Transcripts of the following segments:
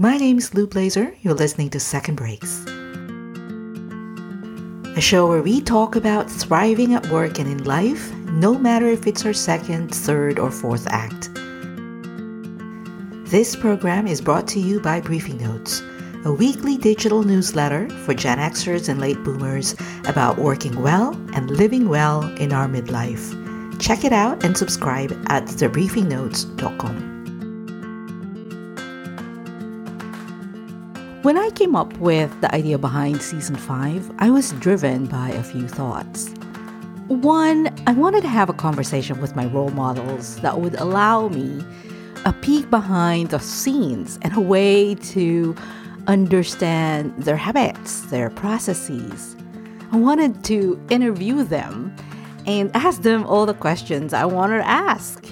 My name is Lou Blazer. You're listening to Second Breaks, a show where we talk about thriving at work and in life, no matter if it's our second, third, or fourth act. This program is brought to you by Briefing Notes, a weekly digital newsletter for Gen Xers and late boomers about working well and living well in our midlife. Check it out and subscribe at thebriefingnotes.com. When I came up with the idea behind season 5, I was driven by a few thoughts. One, I wanted to have a conversation with my role models that would allow me a peek behind the scenes and a way to understand their habits, their processes. I wanted to interview them and ask them all the questions I wanted to ask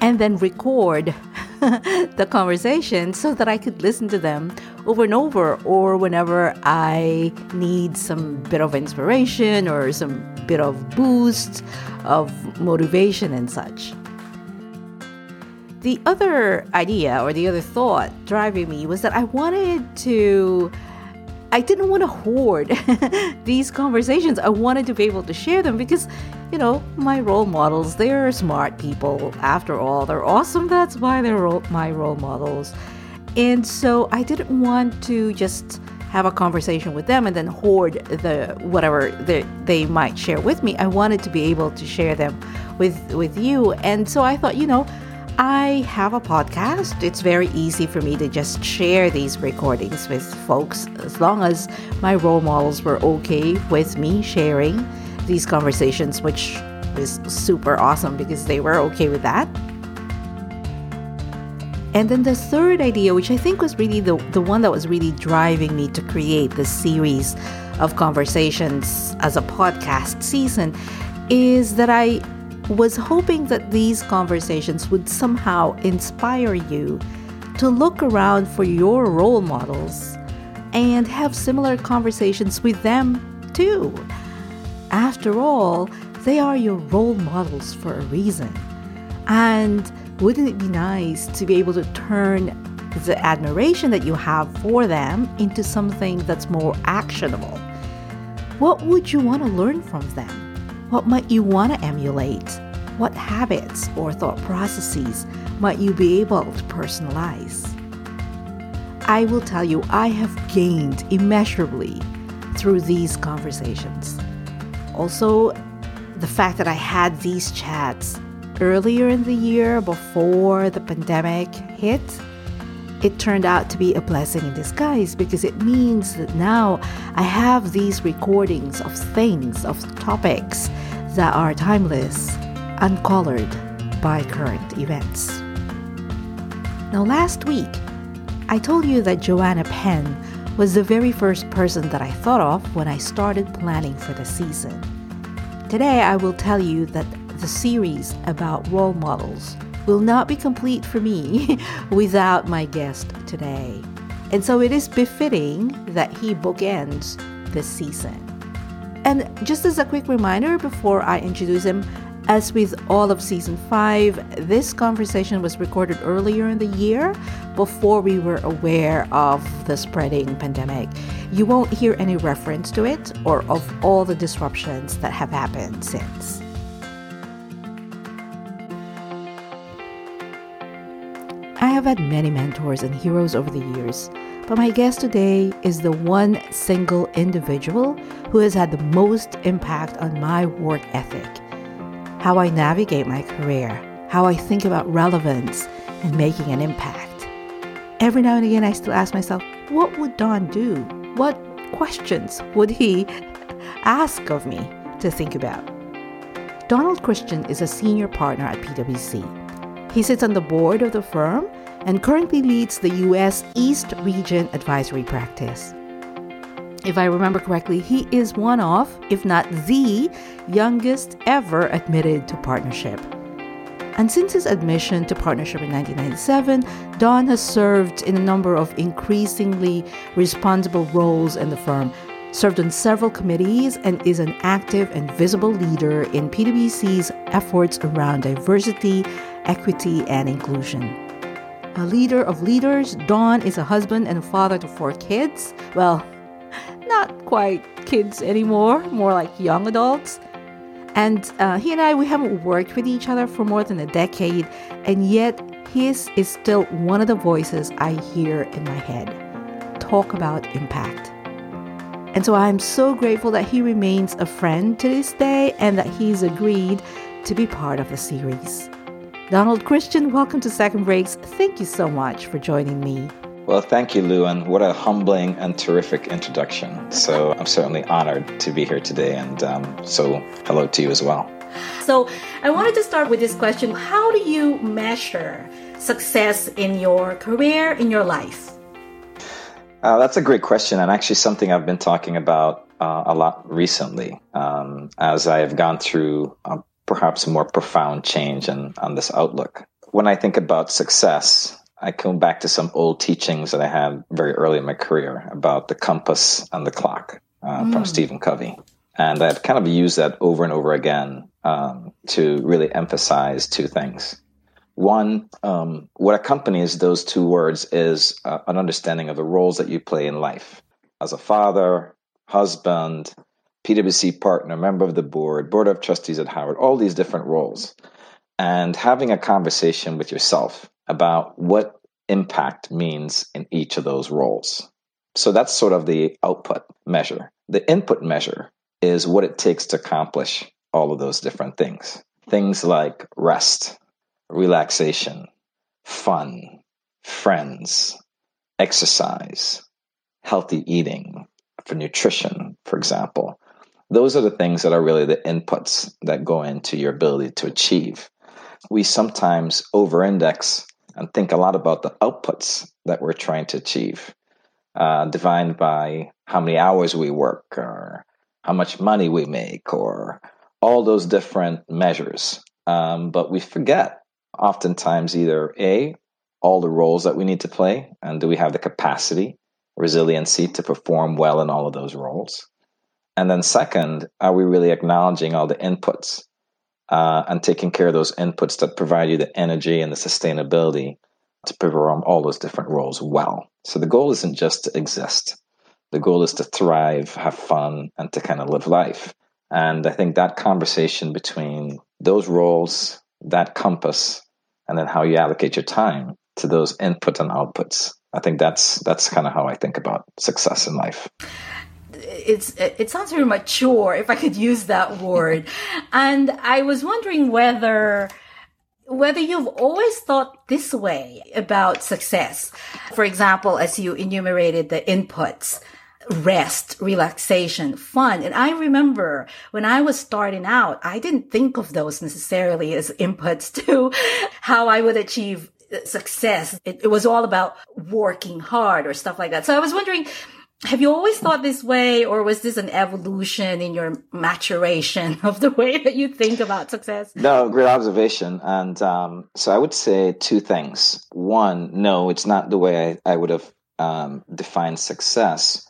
and then record the conversation so that I could listen to them over and over or whenever I need some bit of inspiration or some bit of boost of motivation and such. The other idea or the other thought driving me was that I wanted to I didn't want to hoard these conversations. I wanted to be able to share them because, you know, my role models, they're smart people. After all, they're awesome. That's why they're my role models. And so I didn't want to just have a conversation with them and then hoard the whatever the, they might share with me. I wanted to be able to share them with with you. And so I thought, you know, I have a podcast. It's very easy for me to just share these recordings with folks as long as my role models were okay with me sharing these conversations, which is super awesome because they were okay with that. And then the third idea, which I think was really the, the one that was really driving me to create this series of conversations as a podcast season, is that I was hoping that these conversations would somehow inspire you to look around for your role models and have similar conversations with them too. After all, they are your role models for a reason. And wouldn't it be nice to be able to turn the admiration that you have for them into something that's more actionable? What would you want to learn from them? What might you want to emulate? What habits or thought processes might you be able to personalize? I will tell you, I have gained immeasurably through these conversations. Also, the fact that I had these chats earlier in the year before the pandemic hit, it turned out to be a blessing in disguise because it means that now I have these recordings of things, of topics that are timeless, uncolored by current events. Now, last week, I told you that Joanna Penn was the very first person that I thought of when I started planning for the season. Today, I will tell you that the series about role models will not be complete for me without my guest today. And so it is befitting that he bookends this season. And just as a quick reminder before I introduce him, as with all of season 5, this conversation was recorded earlier in the year before we were aware of the spreading pandemic. You won't hear any reference to it or of all the disruptions that have happened since. Had many mentors and heroes over the years but my guest today is the one single individual who has had the most impact on my work ethic, how I navigate my career, how I think about relevance and making an impact. Every now and again, I still ask myself, what would Don do? What questions would he ask of me to think about? Donald Christian is a senior partner at PwC. He sits on the board of the firm and currently leads the U.S. East Region Advisory Practice. If I remember correctly, he is one of, if not the, youngest ever admitted to partnership. And since his admission to partnership in 1997, Don has served in a number of increasingly responsible roles in the firm, served on several committees, and is an active and visible leader in PwC's efforts around diversity, equity, and inclusion. A leader of leaders. Don is a husband and a father to four kids. Well, not quite kids anymore, more like young adults. And uh, he and I, we haven't worked with each other for more than a decade, and yet his is still one of the voices I hear in my head. Talk about impact. And so I'm so grateful that he remains a friend to this day and that he's agreed to be part of the series. Donald Christian, welcome to Second Breaks. Thank you so much for joining me. Well, thank you, Lou, and what a humbling and terrific introduction. So I'm certainly honored to be here today, and um, so hello to you as well. So I wanted to start with this question How do you measure success in your career, in your life? Uh, that's a great question, and actually something I've been talking about uh, a lot recently um, as I have gone through uh, perhaps a more profound change in, on this outlook. When I think about success, I come back to some old teachings that I had very early in my career about the compass and the clock uh, mm. from Stephen Covey. And I've kind of used that over and over again um, to really emphasize two things. One, um, what accompanies those two words is uh, an understanding of the roles that you play in life as a father, husband, PwC partner, member of the board, board of trustees at Howard, all these different roles. And having a conversation with yourself about what impact means in each of those roles. So that's sort of the output measure. The input measure is what it takes to accomplish all of those different things. Things like rest, relaxation, fun, friends, exercise, healthy eating, for nutrition, for example. Those are the things that are really the inputs that go into your ability to achieve. We sometimes over index and think a lot about the outputs that we're trying to achieve, uh, defined by how many hours we work or how much money we make or all those different measures. Um, but we forget oftentimes either A, all the roles that we need to play, and do we have the capacity, resiliency to perform well in all of those roles? And then, second, are we really acknowledging all the inputs uh, and taking care of those inputs that provide you the energy and the sustainability to perform all those different roles well. So the goal isn't just to exist. The goal is to thrive, have fun, and to kind of live life. And I think that conversation between those roles, that compass, and then how you allocate your time to those inputs and outputs. I think that's that's kind of how I think about success in life it's it sounds very mature if I could use that word. and I was wondering whether whether you've always thought this way about success. For example, as you enumerated the inputs, rest, relaxation, fun. And I remember when I was starting out, I didn't think of those necessarily as inputs to how I would achieve success. It, it was all about working hard or stuff like that. So I was wondering, have you always thought this way or was this an evolution in your maturation of the way that you think about success? No great observation. And um, so i would say two things. One no it's not the way i, I would have um, defined success.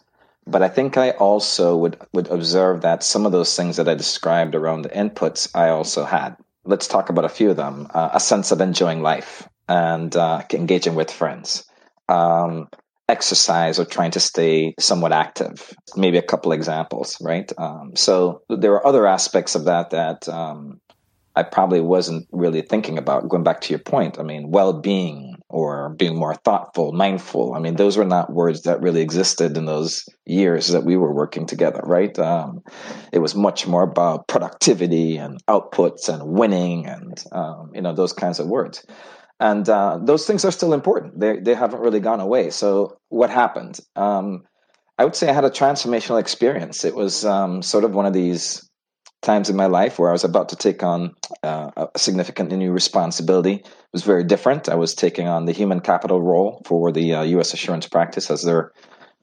But i think i also would, would observe that some of those things that i described around the inputs i also had. Let's talk about a few of them uh, a sense of enjoying life and uh, engaging with friends. Um, exercise or trying to stay somewhat active. Maybe a couple examples, right? Um, so there are other aspects of that that um, I probably wasn't really thinking about. Going back to your point, I mean, well-being or being more thoughtful, mindful. I mean, those were not words that really existed in those years that we were working together, right? Um, it was much more about productivity and outputs and winning and um, you know those kinds of words and uh, those things are still important. They they haven't really gone away. So what happened? Um, I would say I had a transformational experience. It was um, sort of one of these times in my life where I was about to take on uh, a significant new responsibility. It was very different. I was taking on the human capital role for the uh, U.S. assurance practice as their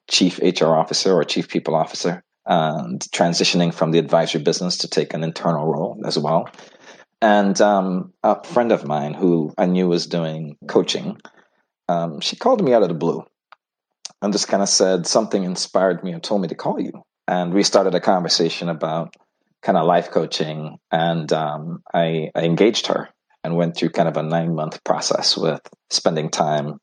chief HR officer or chief people officer, and transitioning from the advisory business to take an internal role as well. And um, a friend of mine who I knew was doing coaching, um, she called me out of the blue and just kind of said something inspired me and told me to call you. And we started a conversation about kind of life coaching, and um, I, I, engaged her. and went through kind of a nine month process with spending time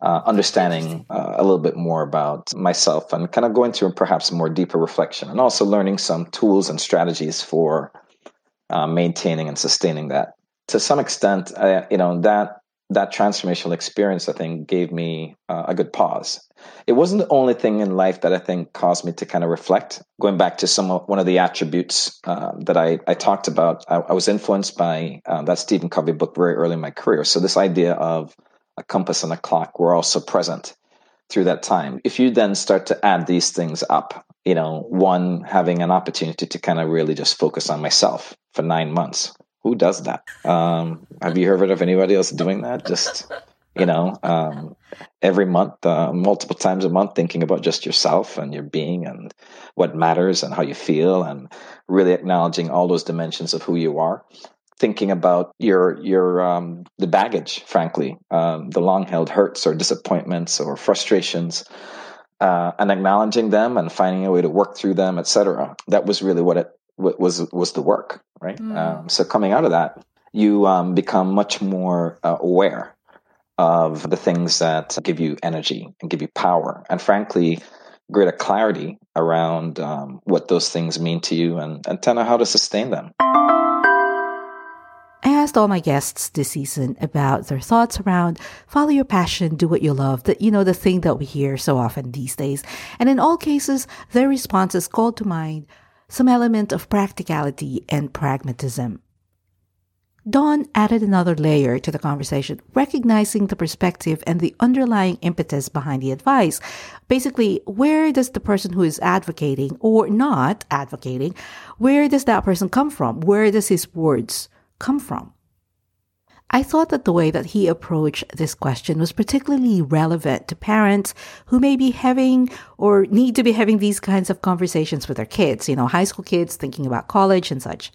uh, understanding uh, a little bit more about myself and kind of going through perhaps more deeper reflection and also learning some tools and strategies for uh, maintaining and sustaining that. To some extent, you know that that transformational experience, I think, gave me uh, a good pause. It wasn't the only thing in life that I think caused me to kind of reflect. Going back to some one of the attributes uh, that I, I talked about, I, I was influenced by uh, that Stephen Covey book very early in my career. So this idea of a compass and a clock were also present through that time. If you then start to add these things up, you know, one having an opportunity to kind of really just focus on myself for nine months who does that? Um, have you heard of anybody else doing that? Just you know, um, every month, uh, multiple times a month, thinking about just yourself and your being and what matters and how you feel, and really acknowledging all those dimensions of who you are. Thinking about your your um, the baggage, frankly, um, the long held hurts or disappointments or frustrations, uh, and acknowledging them and finding a way to work through them, etc. That was really what it was was the work, right? Mm. Um, so coming out of that, you um, become much more uh, aware of the things that give you energy and give you power, and frankly, greater clarity around um, what those things mean to you and, and to know how to sustain them. Asked all my guests this season about their thoughts around follow your passion, do what you love, that you know, the thing that we hear so often these days. And in all cases, their responses called to mind some element of practicality and pragmatism. Don added another layer to the conversation, recognizing the perspective and the underlying impetus behind the advice. Basically, where does the person who is advocating or not advocating, where does that person come from? Where does his words come from? I thought that the way that he approached this question was particularly relevant to parents who may be having or need to be having these kinds of conversations with their kids, you know, high school kids thinking about college and such,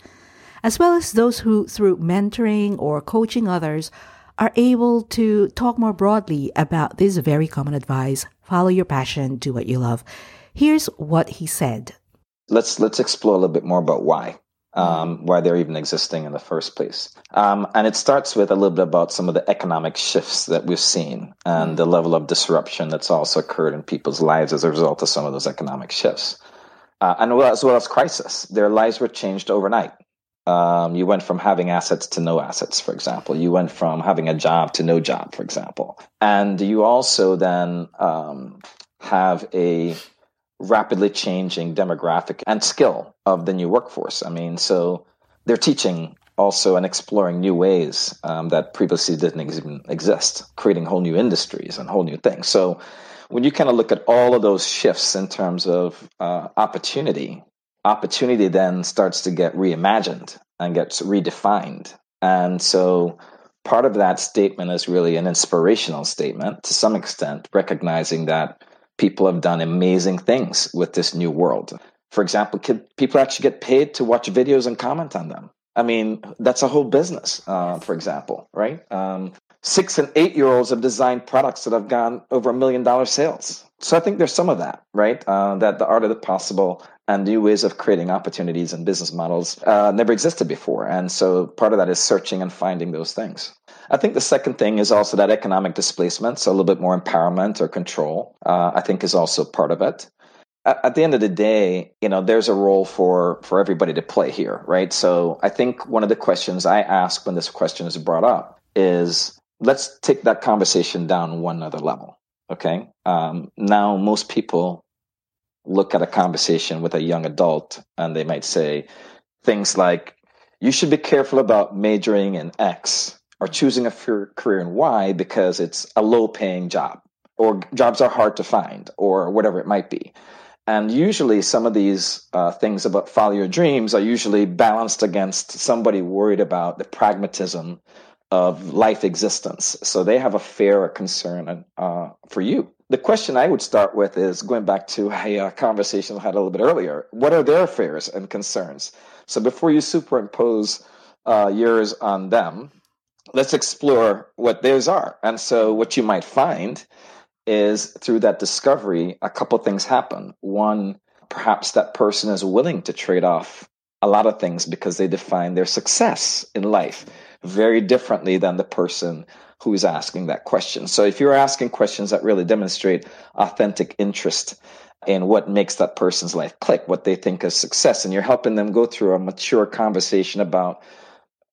as well as those who, through mentoring or coaching others, are able to talk more broadly about this very common advice follow your passion, do what you love. Here's what he said. Let's let's explore a little bit more about why um, why they're even existing in the first place. Um, and it starts with a little bit about some of the economic shifts that we've seen and the level of disruption that's also occurred in people's lives as a result of some of those economic shifts. Uh, and as well as crisis, their lives were changed overnight. Um, you went from having assets to no assets, for example. You went from having a job to no job, for example. And you also then um, have a rapidly changing demographic and skill of the new workforce. I mean, so they're teaching also and exploring new ways um, that previously didn't even exist, creating whole new industries and whole new things. So when you kind of look at all of those shifts in terms of uh, opportunity, opportunity then starts to get reimagined and gets redefined. And so part of that statement is really an inspirational statement to some extent, recognizing that people have done amazing things with this new world. For example, people actually get paid to watch videos and comment on them. I mean, that's a whole business, uh, for example, right? Um, six and eight year olds have designed products that have gone over a million dollar sales. So I think there's some of that, right? Uh, that the art of the possible and new ways of creating opportunities and business models uh, never existed before. And so part of that is searching and finding those things. I think the second thing is also that economic displacement, so a little bit more empowerment or control, uh, I think is also part of it. At, at the end of the day, you know, there's a role for for everybody to play here, right? So I think one of the questions I ask when this question is brought up is, let's take that conversation down one other level. Okay. Um, now, most people look at a conversation with a young adult and they might say things like, you should be careful about majoring in X are choosing a career in Y because it's a low paying job or jobs are hard to find or whatever it might be. And usually, some of these uh, things about follow your dreams are usually balanced against somebody worried about the pragmatism of life existence. So they have a fair concern uh, for you. The question I would start with is going back to a uh, conversation I had a little bit earlier. What are their fears and concerns? So before you superimpose uh, yours on them, let's explore what theirs are. And so, what you might find is through that discovery, a couple things happen. One, perhaps that person is willing to trade off a lot of things because they define their success in life very differently than the person who is asking that question. So if you're asking questions that really demonstrate authentic interest in what makes that person's life click, what they think is success, and you're helping them go through a mature conversation about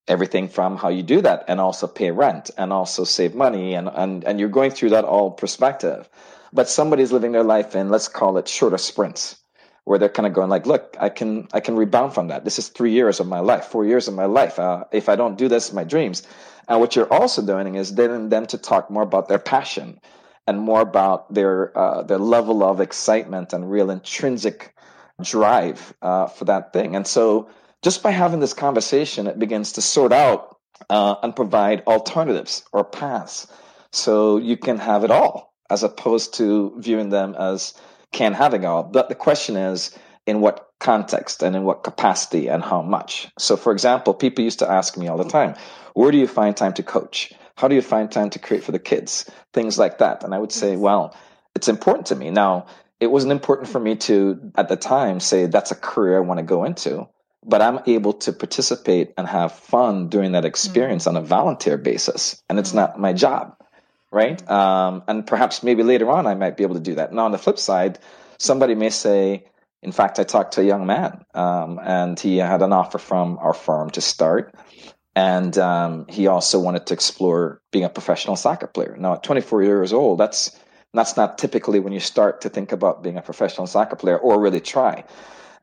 everything from how you do that and also pay rent and also save money and, and, and you're going through that all perspective. But somebody's living their life in, let's call it shorter sprints where they're kind of going like, look, I can, I can rebound from that. This is three years of my life, four years of my life. Uh, if I don't do this, my dreams. And what you're also doing is getting them to talk more about their passion and more about their, uh, their level of excitement and real intrinsic drive, uh, for that thing. And so, just by having this conversation, it begins to sort out uh, and provide alternatives or paths. So you can have it all as opposed to viewing them as can having all. But the question is in what context and in what capacity and how much. So, for example, people used to ask me all the time, where do you find time to coach? How do you find time to create for the kids? Things like that. And I would say, well, it's important to me. Now, it wasn't important for me to, at the time, say that's a career I want to go into but I'm able to participate and have fun during that experience mm-hmm. on a volunteer basis. And it's mm-hmm. not my job, right? Mm-hmm. Um, and perhaps maybe later on I might be able to do that. Now, on the flip side, somebody may say, in fact, I talked to a young man um, and he had an offer from our firm to start. And um, he also wanted to explore being a professional soccer player. Now, at 24 years old, that's that's not typically when you start to think about being a professional soccer player or really try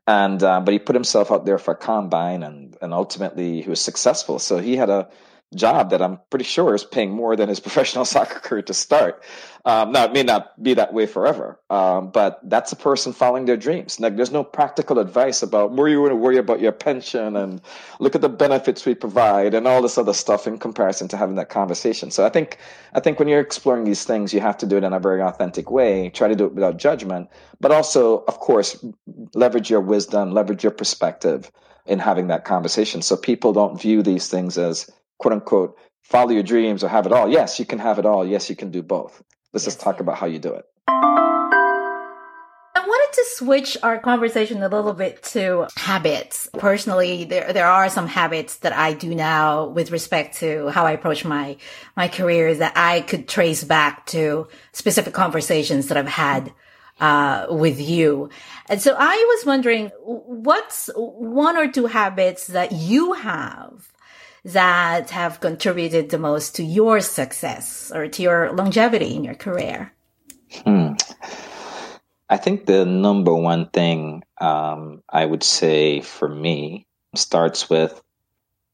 and uh, but he put himself out there for a combine and and ultimately he was successful. So he had a job that i'm pretty sure is paying more than his professional soccer career to start. Um, now it may not be that way forever um, but that's a person following their dreams. Like there's no practical advice about where you want to worry about your pension and look at the benefits we provide and all this other stuff in comparison to having that conversation. So i think i think when you're exploring these things you have to do it in a very authentic way try to do it without judgment but also of course leverage your wisdom, leverage your perspective in having that conversation. So people don't view these things as quote unquote follow your dreams or have it all. Yes, you can have it all. Yes, you can do both. Let's yes. just talk about how you do it. I wanted to switch our conversation a little bit to habits. Personally, there there are some habits that I do now with respect to how I approach my my career that I could trace back to specific conversations that I've had uh, with you. And so I was wondering, what's one or two habits that you have that have contributed the most to your success or to your longevity in your career? Hmm. I think the number one thing um, I would say for me starts with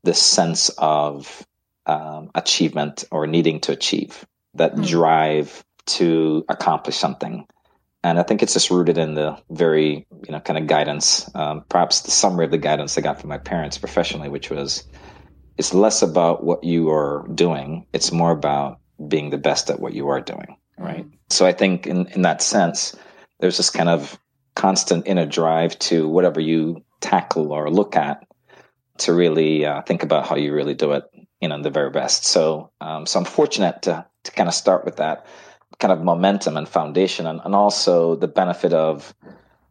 the sense of um, achievement or needing to achieve, that mm. drive to accomplish something and I think it's just rooted in the very you know kind of guidance, um, perhaps the summary of the guidance I got from my parents professionally, which was it's less about what you are doing; it's more about being the best at what you are doing, right? Mm-hmm. So I think in in that sense, there's this kind of constant inner drive to whatever you tackle or look at to really uh, think about how you really do it, you know, the very best. So um, so I'm fortunate to to kind of start with that kind of momentum and foundation and, and also the benefit of,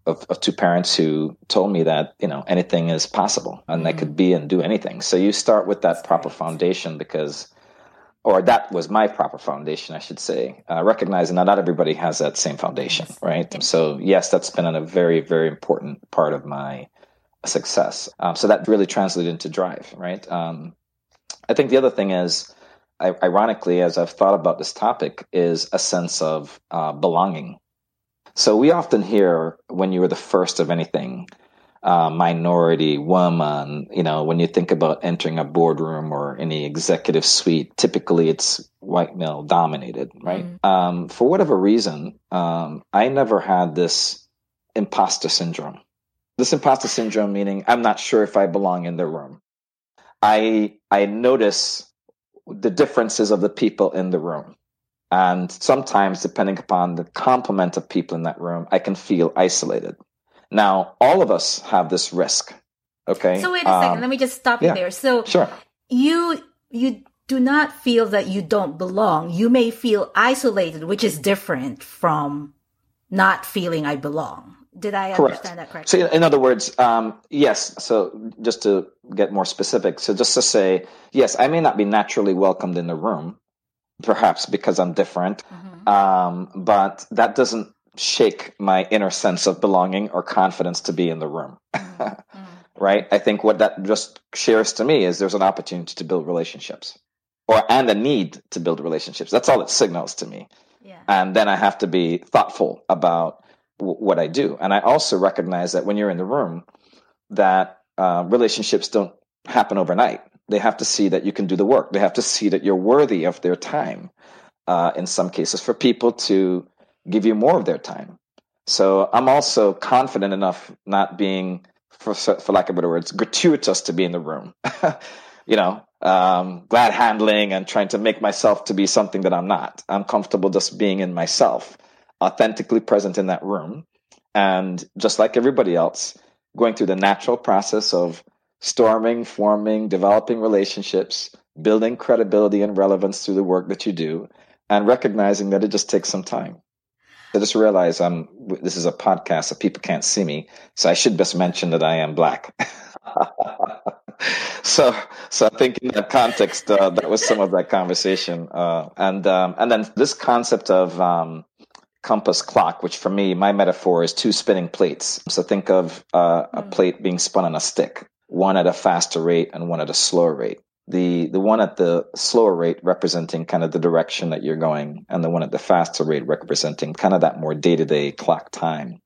of, of two parents who told me that you know anything is possible and mm-hmm. I could be and do anything so you start with that proper foundation because or that was my proper foundation, I should say, uh, recognizing that not everybody has that same foundation, yes. right? Yes. So, yes, that's been a very, very important part of my success. Um, so that really translated into drive, right? Um, I think the other thing is ironically, as I've thought about this topic, is a sense of uh, belonging. So we often hear when you are the first of anything, uh, minority, woman, you know, when you think about entering a boardroom or any executive suite, typically it's white male dominated, right? Mm. Um, for whatever reason, um, I never had this imposter syndrome. This imposter syndrome meaning I'm not sure if I belong in the room. I I notice the differences of the people in the room. And sometimes, depending upon the complement of people in that room, I can feel isolated. Now, all of us have this risk. Okay. So wait a um, second. Let me just stop yeah, you there. So sure. you you do not feel that you don't belong. You may feel isolated, which is different from not feeling I belong. Did I Correct. understand that correctly? So, in other words, um, yes. So, just to get more specific, so just to say, yes, I may not be naturally welcomed in the room, perhaps because I'm different, mm-hmm. um, but that doesn't shake my inner sense of belonging or confidence to be in the room. Mm-hmm. mm-hmm. right? I think what that just shares to me is there's an opportunity to build relationships, or and a need to build relationships. That's all it signals to me. Yeah. And then I have to be thoughtful about what I do. And I also recognize that when you're in the room, that uh, relationships don't happen overnight. They have to see that you can do the work. They have to see that you're worthy of their time. Uh, in some cases, for people to give you more of their time. So I'm also confident enough, not being, for for lack of better words, gratuitous to be in the room. you know, um, glad handling and trying to make myself to be something that I'm not. I'm comfortable just being in myself authentically present in that room. And just like everybody else, going through the natural process of storming, forming, developing relationships, building credibility and relevance through the work that you do, and recognizing that it just takes some time. I just realized I'm, this is a podcast, so people can't see me. So I should just mention that I am black. so, so I think in that context, uh, that was some of that conversation. Uh, and, um, and then this concept of, um, compass clock, which for me, my metaphor is two spinning plates. So think of uh, a hmm. plate being spun on a stick, one at a faster rate and one at a slower rate. The the one at the slower rate representing kind of the direction that you're going, and the one at the faster rate representing kind of that more day to day clock time.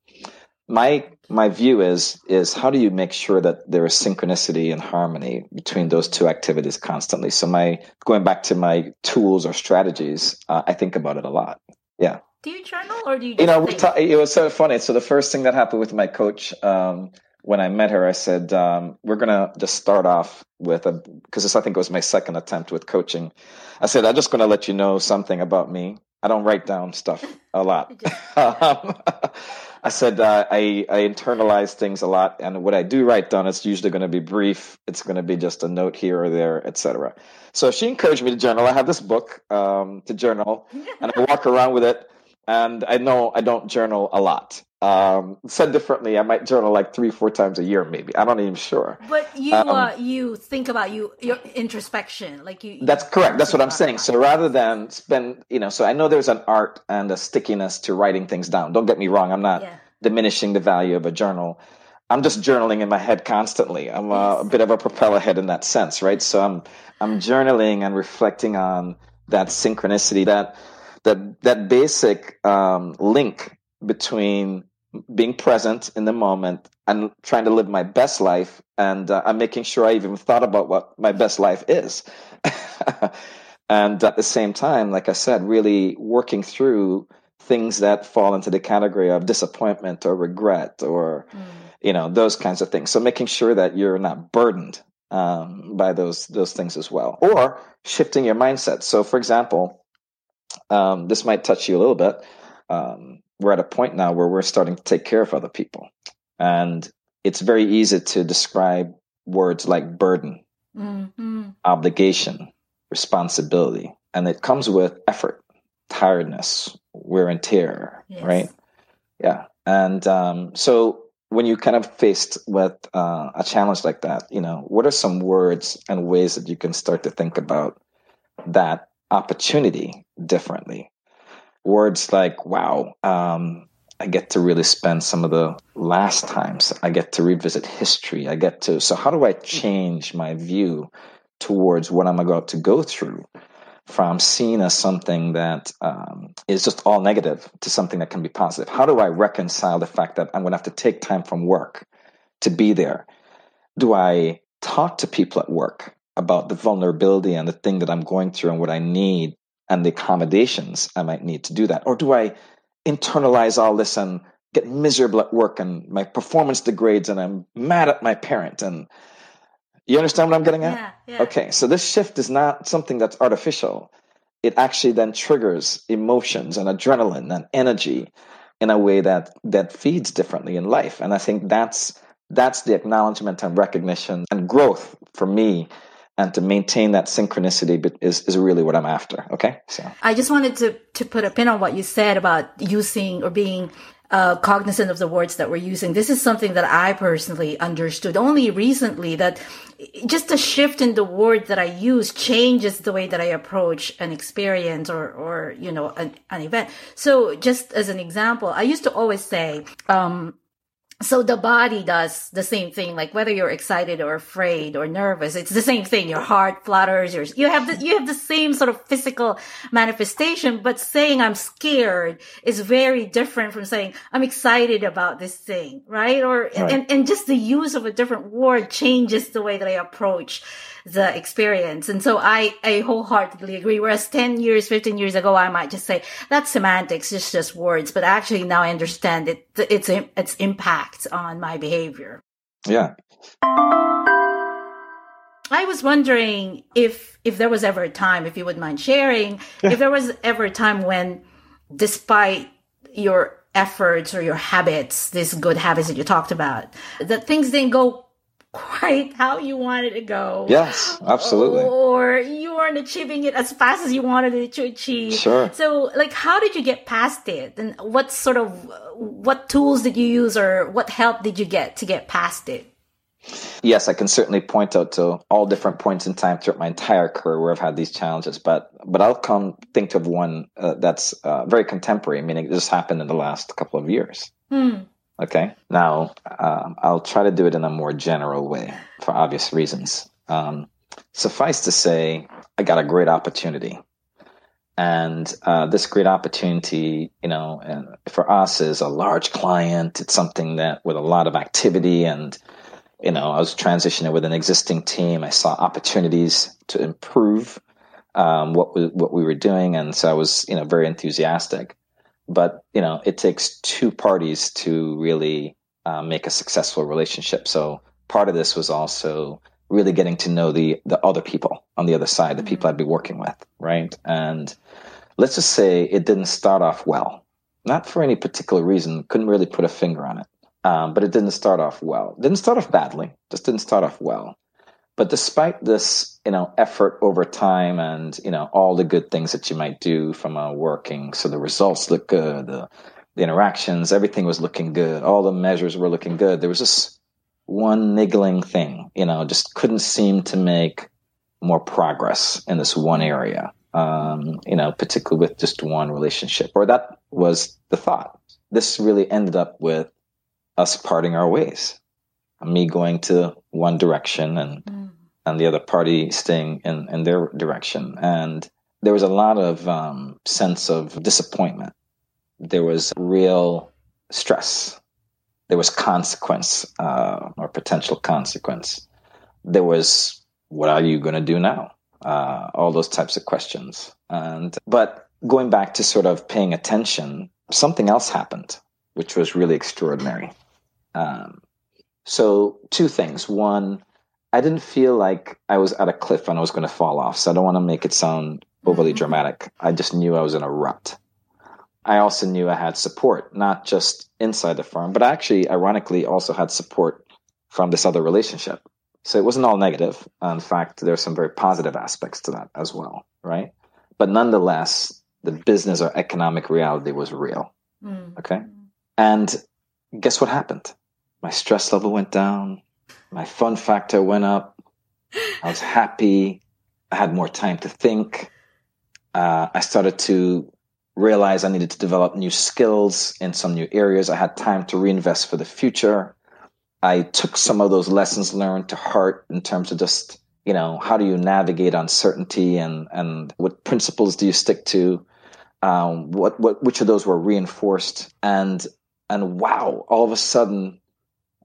My my view is is how do you make sure that there is synchronicity and harmony between those two activities constantly? So my going back to my tools or strategies, uh, I think about it a lot. Yeah. Do you journal or do you? you know, ta- it was so funny. So the first thing that happened with my coach um, when I met her, I said, um, "We're gonna just start off with a because this I think was my second attempt with coaching." I said, "I'm just gonna let you know something about me. I don't write down stuff a lot." um, I said uh, I I internalize things a lot, and what I do write down is usually going to be brief. It's going to be just a note here or there, etc. So she encouraged me to journal. I have this book um, to journal, and I walk around with it and I know I don't journal a lot. Um, said differently, I might journal like three, four times a year, maybe. I'm not even sure. But you, um, uh, you think about you your introspection, like you. That's correct. That's what I'm saying. So rather than spend, you know, so I know there's an art and a stickiness to writing things down. Don't get me wrong. I'm not yeah. diminishing the value of a journal. I'm just journaling in my head constantly. I'm a, a bit of a propeller head in that sense, right? So I'm I'm journaling and reflecting on that synchronicity that that that basic um, link between being present in the moment and trying to live my best life and uh, i'm making sure i even thought about what my best life is. And at the same time like i said really working through things that fall into the category of disappointment or regret or mm. you know those kinds of things. So making sure that you're not burdened um, by those those things as well or shifting your mindset. So for example um, this might touch you a little bit. Um, we're at a point now where we're starting to take care of other people. And it's very easy to describe words like burden, mm-hmm. obligation, responsibility. And it comes with effort, tiredness, wear and tear, yes. right? Yeah. And um, so when you kind of faced with uh, a challenge like that, you know, what are some words and ways that you can start to think about that opportunity differently. Words like, wow, um, I get to really spend some of the last times. I get to revisit history. I get to, so how do I change my view towards what I'm about to go through from seen as something that um, is just all negative to something that can be positive? How do I reconcile the fact that I'm going to have to take time from work to be there? Do I talk to people at work about the vulnerability and the thing that I'm going through and what I need and the accommodations I might need to do that? Or do I internalize all this and get miserable at work and my performance degrades and I'm mad at my parent and you understand what I'm getting at? Yeah, yeah. Okay, so this shift is not something that's artificial. It actually then triggers emotions and adrenaline and energy in a way that that feeds differently in life. And I think that's that's the acknowledgement and recognition and growth for me and to maintain that synchronicity is, is really what I'm after. Okay. So I just wanted to, to put a pin on what you said about using or being uh, cognizant of the words that we're using. This is something that I personally understood only recently that just a shift in the word that I use changes the way that I approach an experience or, or, you know, an, an event. So just as an example, I used to always say, um, so the body does the same thing like whether you're excited or afraid or nervous it's the same thing your heart flutters your, you have the you have the same sort of physical manifestation but saying i'm scared is very different from saying i'm excited about this thing right or right. and and just the use of a different word changes the way that i approach the experience. And so I, I wholeheartedly agree. Whereas 10 years, 15 years ago, I might just say that's semantics, it's just words. But actually now I understand it, its, its impact on my behavior. Yeah. I was wondering if, if there was ever a time, if you would mind sharing, if there was ever a time when despite your efforts or your habits, these good habits that you talked about, that things didn't go quite how you wanted to go. Yes, absolutely. Or you weren't achieving it as fast as you wanted it to achieve. Sure. So, like, how did you get past it? And what sort of, what tools did you use or what help did you get to get past it? Yes, I can certainly point out to all different points in time throughout my entire career where I've had these challenges, but but I'll come think of one uh, that's uh, very contemporary, meaning this happened in the last couple of years. Hmm. Okay. Now, um, I'll try to do it in a more general way for obvious reasons. Um, suffice to say, I got a great opportunity. And uh, this great opportunity, you know, for us is a large client. It's something that with a lot of activity and, you know, I was transitioning with an existing team. I saw opportunities to improve um, what we, what we were doing, and so I was, you know, very enthusiastic but you know it takes two parties to really uh, make a successful relationship. So part of this was also really getting to know the the other people on the other side the mm-hmm. people i'd be working with right? And let's just say it didn't start off well. Not for any particular reason couldn't really put a finger on it um, but it didn't start off well. Didn't start off badly just didn't start off well. But despite this, you know, effort over time and, you know, all the good things that you might do from a working, so the results look good, the, the interactions, everything was looking good, all the measures were looking good. There was just one niggling thing, you know, just couldn't seem to make more progress in this one area, um, you know, particularly with just one relationship. Or that was the thought. This really ended up with us parting our ways, me going to one direction and mm and the other party staying in, in their direction. And there was a lot of um, sense of disappointment. There was real stress. There was consequence uh, or potential consequence. There was, what are you going to do now? Uh, all those types of questions. And but going back to sort of paying attention, something else happened, which was really extraordinary. Um, so two things. One, I didn't feel like I was at a cliff and I was going to fall off. So I don't want to make it sound overly mm-hmm. dramatic. I just knew I was in a rut. I also knew I had support, not just inside the firm, but I actually, ironically, also had support from this other relationship. So it wasn't all negative. In fact, there's some very positive aspects to that as well, right? But nonetheless, the business or economic reality was real. Mm. Okay. And guess what happened? My stress level went down my fun factor went up. I was happy. I had more time to think. Uh, I started to realize I needed to develop new skills in some new areas. I had time to reinvest for the future. I took some of those lessons learned to heart in terms of just, you know, how do you navigate uncertainty and, and what principles do you stick to? Um, what, what, which of those were reinforced? And, and wow, all of a sudden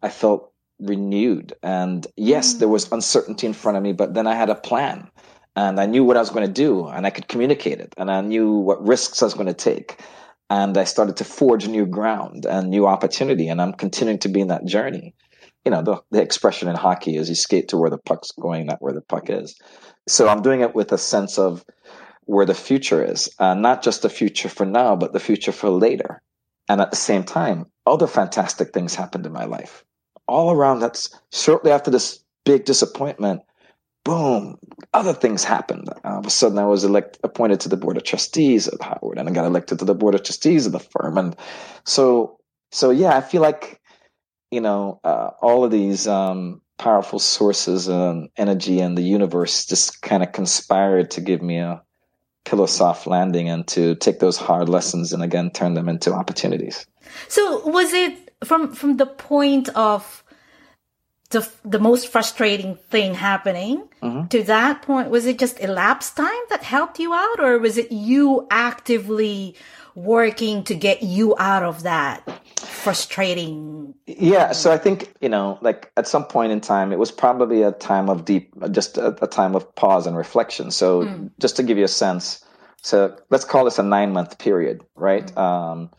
I felt renewed. And yes, there was mm. uncertainty in front of me, but then I had a plan and I knew what I was going to do and I could communicate it and I knew what risks I was going to take. And I started to forge new ground and new opportunity. And I'm continuing to be in that journey. You know, the, the expression in hockey is you skate to where the puck's going, not where the puck is. So I'm doing it with a sense of where the future is, uh, not just the future for now, but the future for later. And at the same time, other fantastic things happened in my life all around that's shortly after this big disappointment, boom, other things happened. All of a sudden, I was elect, appointed to the board of trustees at Howard, and I got elected to the board of trustees of the firm. And so, so yeah, I feel like you know uh, all of these um, powerful sources and energy in the universe just kind of conspired to give me a pillow soft landing and to take those hard lessons and again turn them into opportunities. So, was it from from the point of the the most frustrating thing happening mm-hmm. to that point was it just elapsed time that helped you out or was it you actively working to get you out of that frustrating yeah so i think you know like at some point in time it was probably a time of deep just a, a time of pause and reflection so mm. just to give you a sense so let's call this a nine month period right mm. um,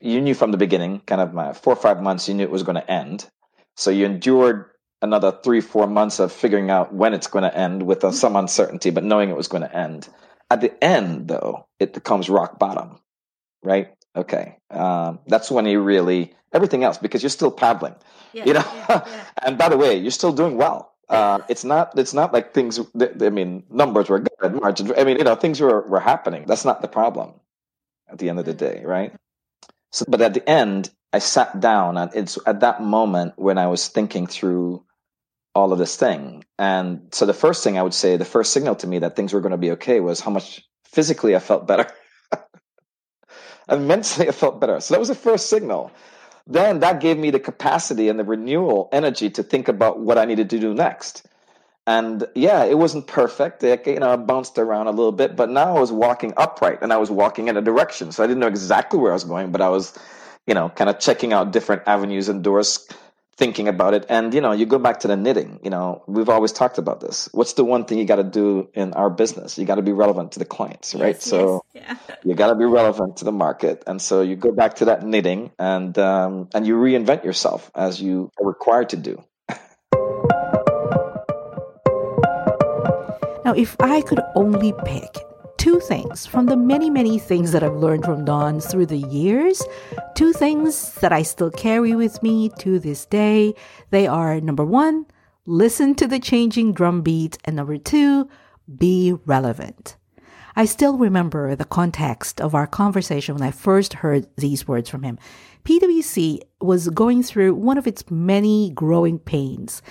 you knew from the beginning kind of my four or five months you knew it was going to end so you endured another three, four months of figuring out when it's going to end with uh, some uncertainty, but knowing it was going to end. At the end, though, it becomes rock bottom, right? Okay. Um, that's when you really, everything else, because you're still paddling, yeah, you know? Yeah, yeah. and by the way, you're still doing well. Uh, it's not. It's not like things. I mean, numbers were good, margins. I mean, you know, things were were happening. That's not the problem. At the end of the day, right? So, but at the end, I sat down, and it's at that moment when I was thinking through all of this thing. And so the first thing I would say, the first signal to me that things were going to be okay was how much physically I felt better. and mentally I felt better. So that was the first signal. Then that gave me the capacity and the renewal energy to think about what I needed to do next. And yeah, it wasn't perfect. It, you know, I bounced around a little bit, but now I was walking upright and I was walking in a direction. So I didn't know exactly where I was going, but I was, you know, kind of checking out different avenues and doors thinking about it. And, you know, you go back to the knitting, you know, we've always talked about this. What's the one thing you got to do in our business? You got to be relevant to the clients, right? Yes, so yes, yeah. you got to be relevant to the market. And so you go back to that knitting and, um, and you reinvent yourself as you are required to do. Now, if I could only pick two things from the many, many things that I've learned from Don through the years. Two things that I still carry with me to this day. They are number one, listen to the changing drum beat, and number two, be relevant. I still remember the context of our conversation when I first heard these words from him. PwC was going through one of its many growing pains.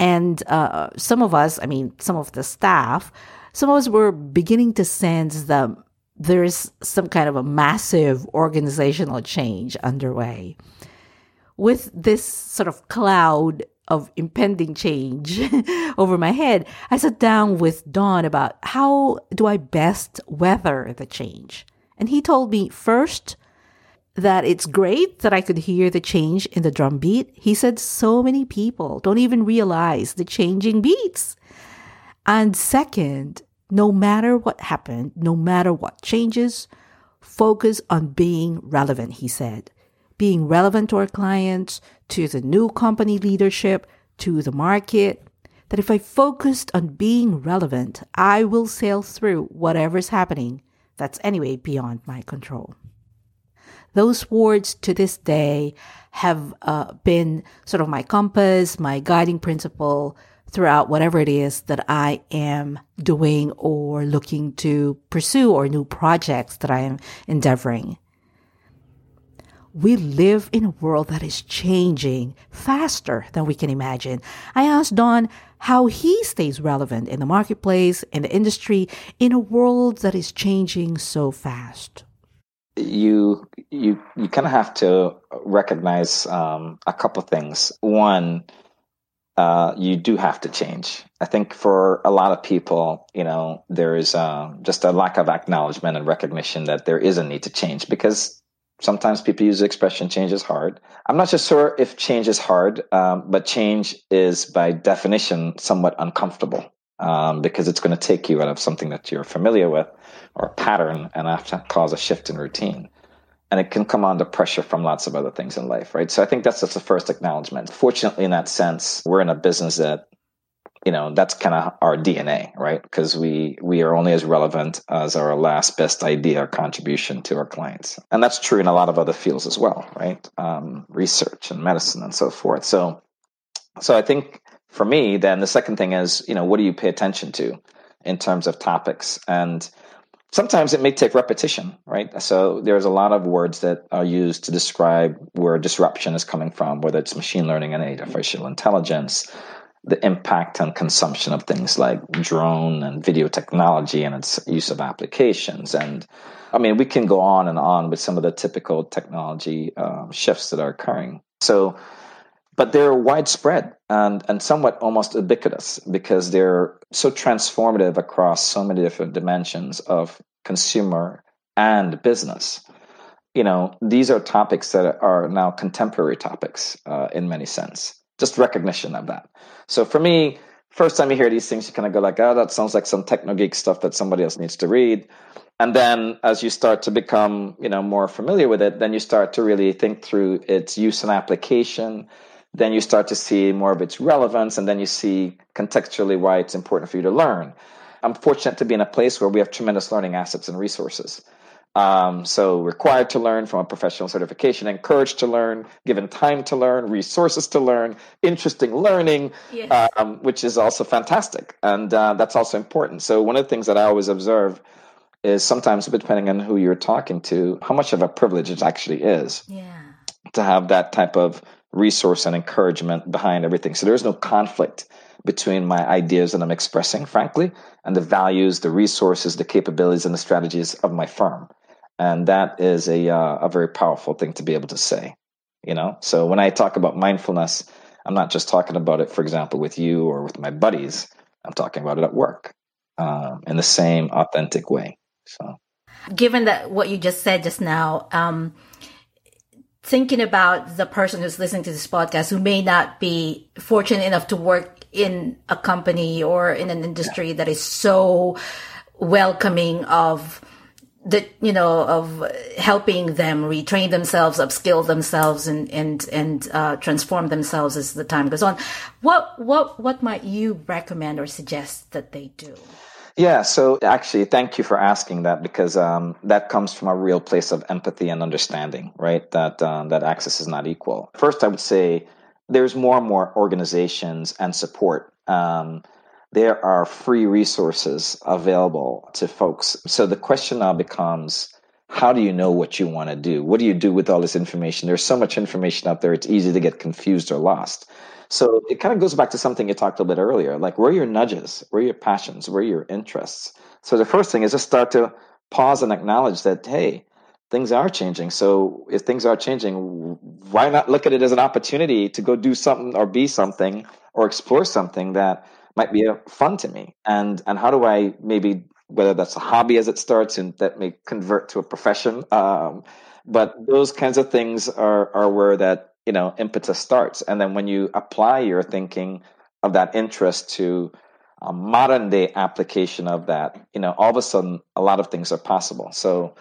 And uh, some of us, I mean, some of the staff, some of us were beginning to sense that there's some kind of a massive organizational change underway. With this sort of cloud of impending change over my head, I sat down with Don about how do I best weather the change. And he told me first that it's great that I could hear the change in the drum beat. He said so many people don't even realize the changing beats. And second, no matter what happened, no matter what changes, focus on being relevant, he said. Being relevant to our clients, to the new company leadership, to the market. That if I focused on being relevant, I will sail through whatever's happening that's anyway beyond my control. Those words to this day have uh, been sort of my compass, my guiding principle throughout whatever it is that I am doing or looking to pursue or new projects that I am endeavoring. We live in a world that is changing faster than we can imagine. I asked Don how he stays relevant in the marketplace, in the industry, in a world that is changing so fast. You you you kind of have to recognize um, a couple things. One, uh, you do have to change. I think for a lot of people, you know, there is uh, just a lack of acknowledgement and recognition that there is a need to change because sometimes people use the expression change is hard. I'm not just sure if change is hard, um, but change is by definition somewhat uncomfortable um, because it's going to take you out of something that you're familiar with or a pattern and have to cause a shift in routine and it can come under pressure from lots of other things in life, right? So I think that's just the first acknowledgement. Fortunately, in that sense, we're in a business that, you know, that's kind of our DNA, right? Because we we are only as relevant as our last best idea or contribution to our clients, and that's true in a lot of other fields as well, right? Um, research and medicine and so forth. So, so I think for me, then the second thing is, you know, what do you pay attention to in terms of topics? And sometimes it may take repetition, right? So there's a lot of words that are used to describe where disruption is coming from, whether it's machine learning and artificial intelligence, the impact on consumption of things like drone and video technology and its use of applications. And I mean, we can go on and on with some of the typical technology um, shifts that are occurring. So, but they're widespread and, and somewhat almost ubiquitous because they're so transformative across so many different dimensions of consumer and business. You know, these are topics that are now contemporary topics uh, in many sense. Just recognition of that. So for me, first time you hear these things, you kind of go like, "Oh, that sounds like some techno geek stuff that somebody else needs to read." And then as you start to become, you know, more familiar with it, then you start to really think through its use and application then you start to see more of its relevance, and then you see contextually why it's important for you to learn. I'm fortunate to be in a place where we have tremendous learning assets and resources. Um, so required to learn from a professional certification, encouraged to learn, given time to learn, resources to learn, interesting learning, yes. um, which is also fantastic, and uh, that's also important. So one of the things that I always observe is sometimes, depending on who you're talking to, how much of a privilege it actually is yeah. to have that type of resource and encouragement behind everything. So there's no conflict between my ideas that I'm expressing, frankly, and the values, the resources, the capabilities, and the strategies of my firm. And that is a uh, a very powerful thing to be able to say. You know, so when I talk about mindfulness, I'm not just talking about it, for example, with you or with my buddies. I'm talking about it at work um, in the same authentic way. So, given that what you just said just now, um, thinking about the person who's listening to this podcast who may not be fortunate enough to work in a company or in an industry yeah. that is so welcoming of the you know of helping them retrain themselves upskill themselves and and and uh, transform themselves as the time goes on what what what might you recommend or suggest that they do yeah, so actually, thank you for asking that because um, that comes from a real place of empathy and understanding, right? That um, that access is not equal. First, I would say there's more and more organizations and support. Um, there are free resources available to folks. So the question now becomes how do you know what you want to do? What do you do with all this information? There's so much information out there, it's easy to get confused or lost. So it kind of goes back to something you talked a bit earlier, like where are your nudges, where are your passions, where are your interests? So the first thing is just start to pause and acknowledge that, hey, things are changing. So if things are changing, why not look at it as an opportunity to go do something or be something or explore something that might be fun to me? And and how do I maybe whether that's a hobby as it starts and that may convert to a profession. Um, but those kinds of things are are where that you know impetus starts. And then when you apply your thinking of that interest to a modern day application of that you know all of a sudden a lot of things are possible. So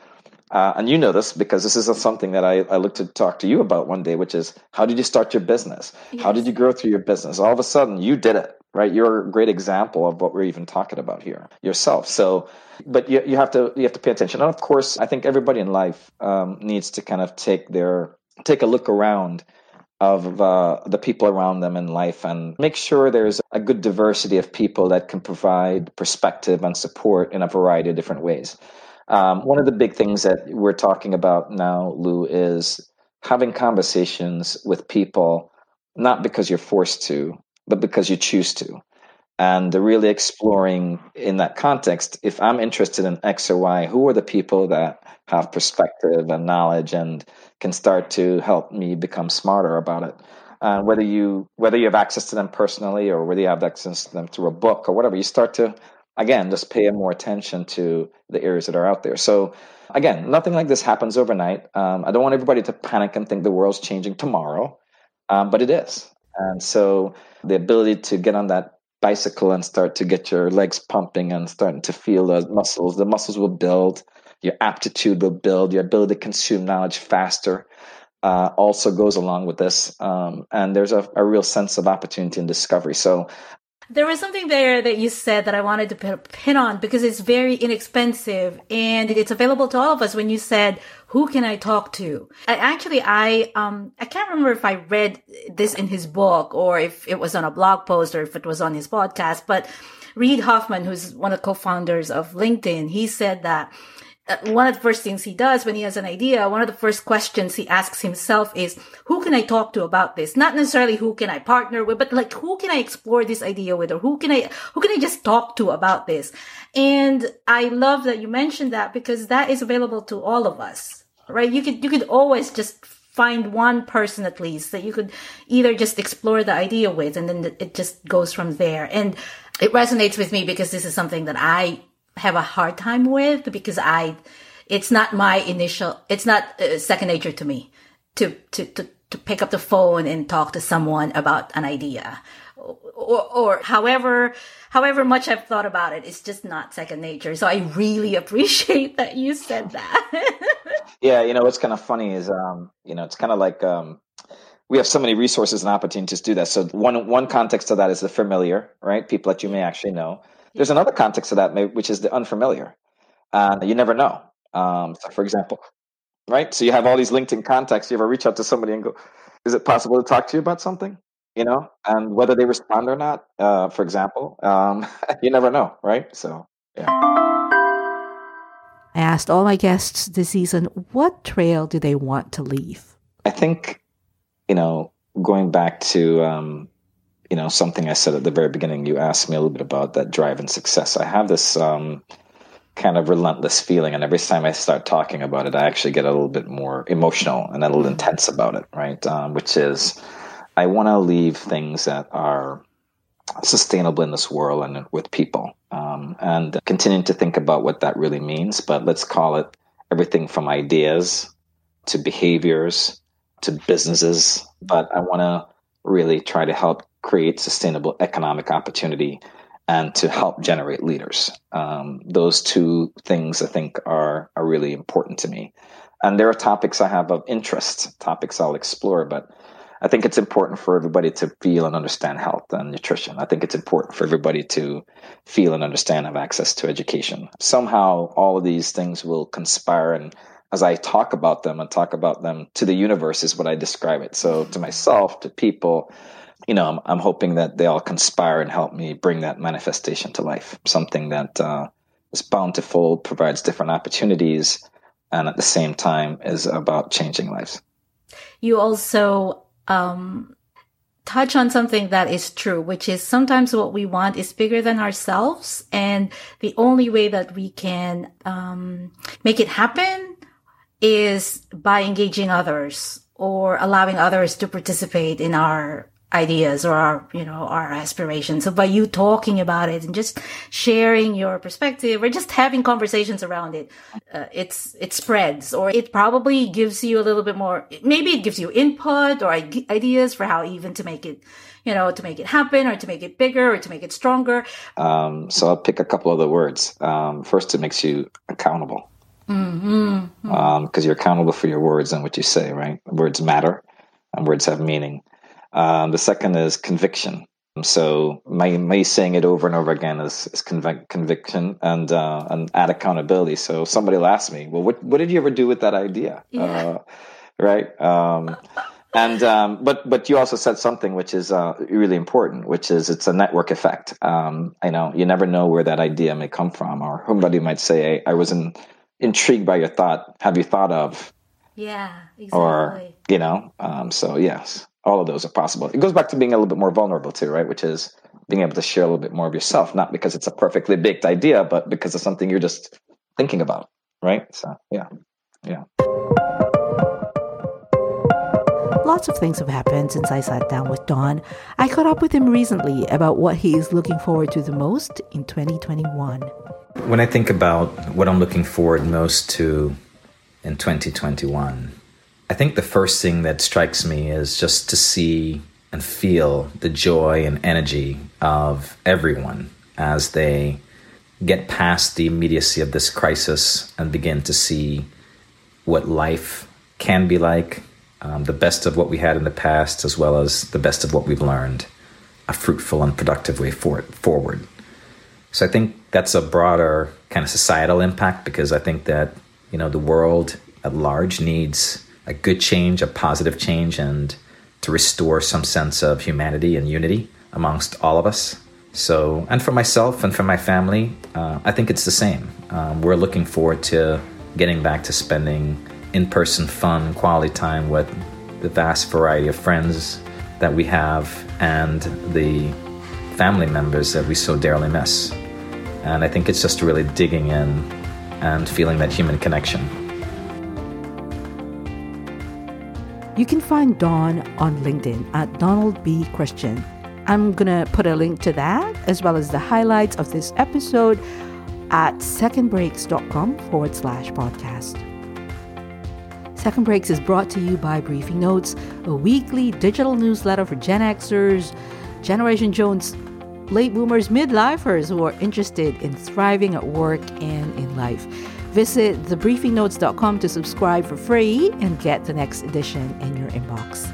uh, and you know this because this is something that I, I look to talk to you about one day which is how did you start your business? Yes. how did you grow through your business? All of a sudden you did it right? You're a great example of what we're even talking about here yourself. So but you, you have to you have to pay attention. And of course i think everybody in life um, needs to kind of take their take a look around of uh, the people around them in life and make sure there's a good diversity of people that can provide perspective and support in a variety of different ways. Um, one of the big things that we're talking about now, Lou, is having conversations with people, not because you're forced to, but because you choose to. And really exploring in that context, if I'm interested in X or Y, who are the people that have perspective and knowledge and can start to help me become smarter about it. Uh, whether you whether you have access to them personally or whether you have access to them through a book or whatever, you start to again just pay more attention to the areas that are out there. So again, nothing like this happens overnight. Um, I don't want everybody to panic and think the world's changing tomorrow, um, but it is. And so the ability to get on that bicycle and start to get your legs pumping and starting to feel the muscles, the muscles will build your aptitude will build, your ability to consume knowledge faster uh, also goes along with this. Um, and there's a, a real sense of opportunity and discovery. So there was something there that you said that I wanted to pin on because it's very inexpensive and it's available to all of us when you said, who can I talk to? I, actually, I, um, I can't remember if I read this in his book or if it was on a blog post or if it was on his podcast, but Reid Hoffman, who's one of the co-founders of LinkedIn, he said that Uh, one of the first things he does when he has an idea, one of the first questions he asks himself is, who can I talk to about this? Not necessarily who can I partner with, but like who can I explore this idea with or who can I, who can I just talk to about this? And I love that you mentioned that because that is available to all of us, right? You could, you could always just find one person at least that you could either just explore the idea with and then it just goes from there. And it resonates with me because this is something that I have a hard time with because I, it's not my initial, it's not uh, second nature to me to, to, to, to pick up the phone and talk to someone about an idea or, or however, however much I've thought about it, it's just not second nature. So I really appreciate that you said that. yeah. You know, what's kind of funny is, um, you know, it's kind of like, um, we have so many resources and opportunities to do that. So one one context of that is the familiar, right? People that you may actually know. There's another context to that, which is the unfamiliar. Uh, you never know. Um, so for example, right? So you have all these LinkedIn contacts. You ever reach out to somebody and go, "Is it possible to talk to you about something?" You know, and whether they respond or not, uh, for example, um, you never know, right? So yeah. I asked all my guests this season, what trail do they want to leave? I think, you know, going back to um, you know something I said at the very beginning. You asked me a little bit about that drive and success. I have this um, kind of relentless feeling, and every time I start talking about it, I actually get a little bit more emotional and a little mm-hmm. intense about it. Right, um, which is I want to leave things that are sustainable in this world and with people, um, and continuing to think about what that really means. But let's call it everything from ideas to behaviors to businesses. But I want to really try to help create sustainable economic opportunity and to help generate leaders. Um, those two things I think are are really important to me. And there are topics I have of interest, topics I'll explore, but I think it's important for everybody to feel and understand health and nutrition. I think it's important for everybody to feel and understand have access to education. Somehow all of these things will conspire and as I talk about them and talk about them to the universe is what I describe it. So to myself, to people, you know, I'm, I'm, hoping that they all conspire and help me bring that manifestation to life. Something that uh, is bountiful, provides different opportunities, and at the same time is about changing lives. You also um, touch on something that is true, which is sometimes what we want is bigger than ourselves, and the only way that we can um, make it happen is by engaging others or allowing others to participate in our ideas or our, you know, our aspirations. So by you talking about it and just sharing your perspective or just having conversations around it, uh, it's, it spreads or it probably gives you a little bit more, maybe it gives you input or ideas for how even to make it, you know, to make it happen or to make it bigger or to make it stronger. Um, so I'll pick a couple of the words. Um, first, it makes you accountable. Mm-hmm. mm-hmm. Um, you're accountable for your words and what you say, right? Words matter and words have meaning. Um, the second is conviction. So my my saying it over and over again is, is convic- conviction and uh, and add accountability. So somebody will ask me, well, what what did you ever do with that idea? Yeah. Uh, right. Um, and um, but but you also said something which is uh, really important, which is it's a network effect. Um, I know you never know where that idea may come from, or somebody might say, hey, "I was in, intrigued by your thought. Have you thought of?" Yeah, exactly. Or you know, um, so yes all of those are possible. It goes back to being a little bit more vulnerable too, right? Which is being able to share a little bit more of yourself, not because it's a perfectly baked idea, but because it's something you're just thinking about, right? So, yeah, yeah. Lots of things have happened since I sat down with Don. I caught up with him recently about what he is looking forward to the most in 2021. When I think about what I'm looking forward most to in 2021, I think the first thing that strikes me is just to see and feel the joy and energy of everyone as they get past the immediacy of this crisis and begin to see what life can be like, um, the best of what we had in the past, as well as the best of what we've learned. a fruitful and productive way for, forward. So I think that's a broader kind of societal impact because I think that you know the world at large needs a good change, a positive change, and to restore some sense of humanity and unity amongst all of us. So, and for myself and for my family, uh, I think it's the same. Um, we're looking forward to getting back to spending in person fun, quality time with the vast variety of friends that we have and the family members that we so dearly miss. And I think it's just really digging in and feeling that human connection. You can find Don on LinkedIn at Donald B. Christian. I'm going to put a link to that as well as the highlights of this episode at secondbreaks.com forward slash podcast. Second Breaks is brought to you by Briefing Notes, a weekly digital newsletter for Gen Xers, Generation Jones, late boomers, midlifers who are interested in thriving at work and in life. Visit thebriefingnotes.com to subscribe for free and get the next edition in your inbox.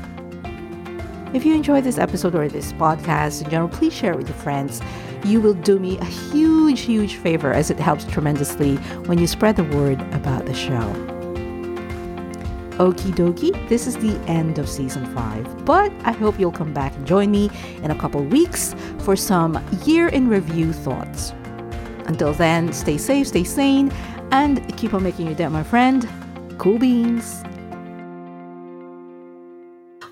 If you enjoyed this episode or this podcast in general, please share it with your friends. You will do me a huge, huge favor as it helps tremendously when you spread the word about the show. Okie dokie, this is the end of season five, but I hope you'll come back and join me in a couple weeks for some year in review thoughts. Until then, stay safe, stay sane, and keep on making your day, my friend. Cool beans.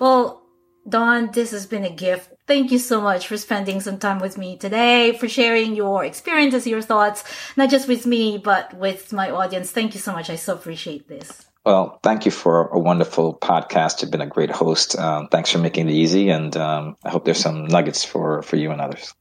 Well, Don, this has been a gift. Thank you so much for spending some time with me today, for sharing your experiences, your thoughts, not just with me, but with my audience. Thank you so much. I so appreciate this. Well, thank you for a wonderful podcast. You've been a great host. Um, thanks for making it easy, and um, I hope there's some nuggets for for you and others.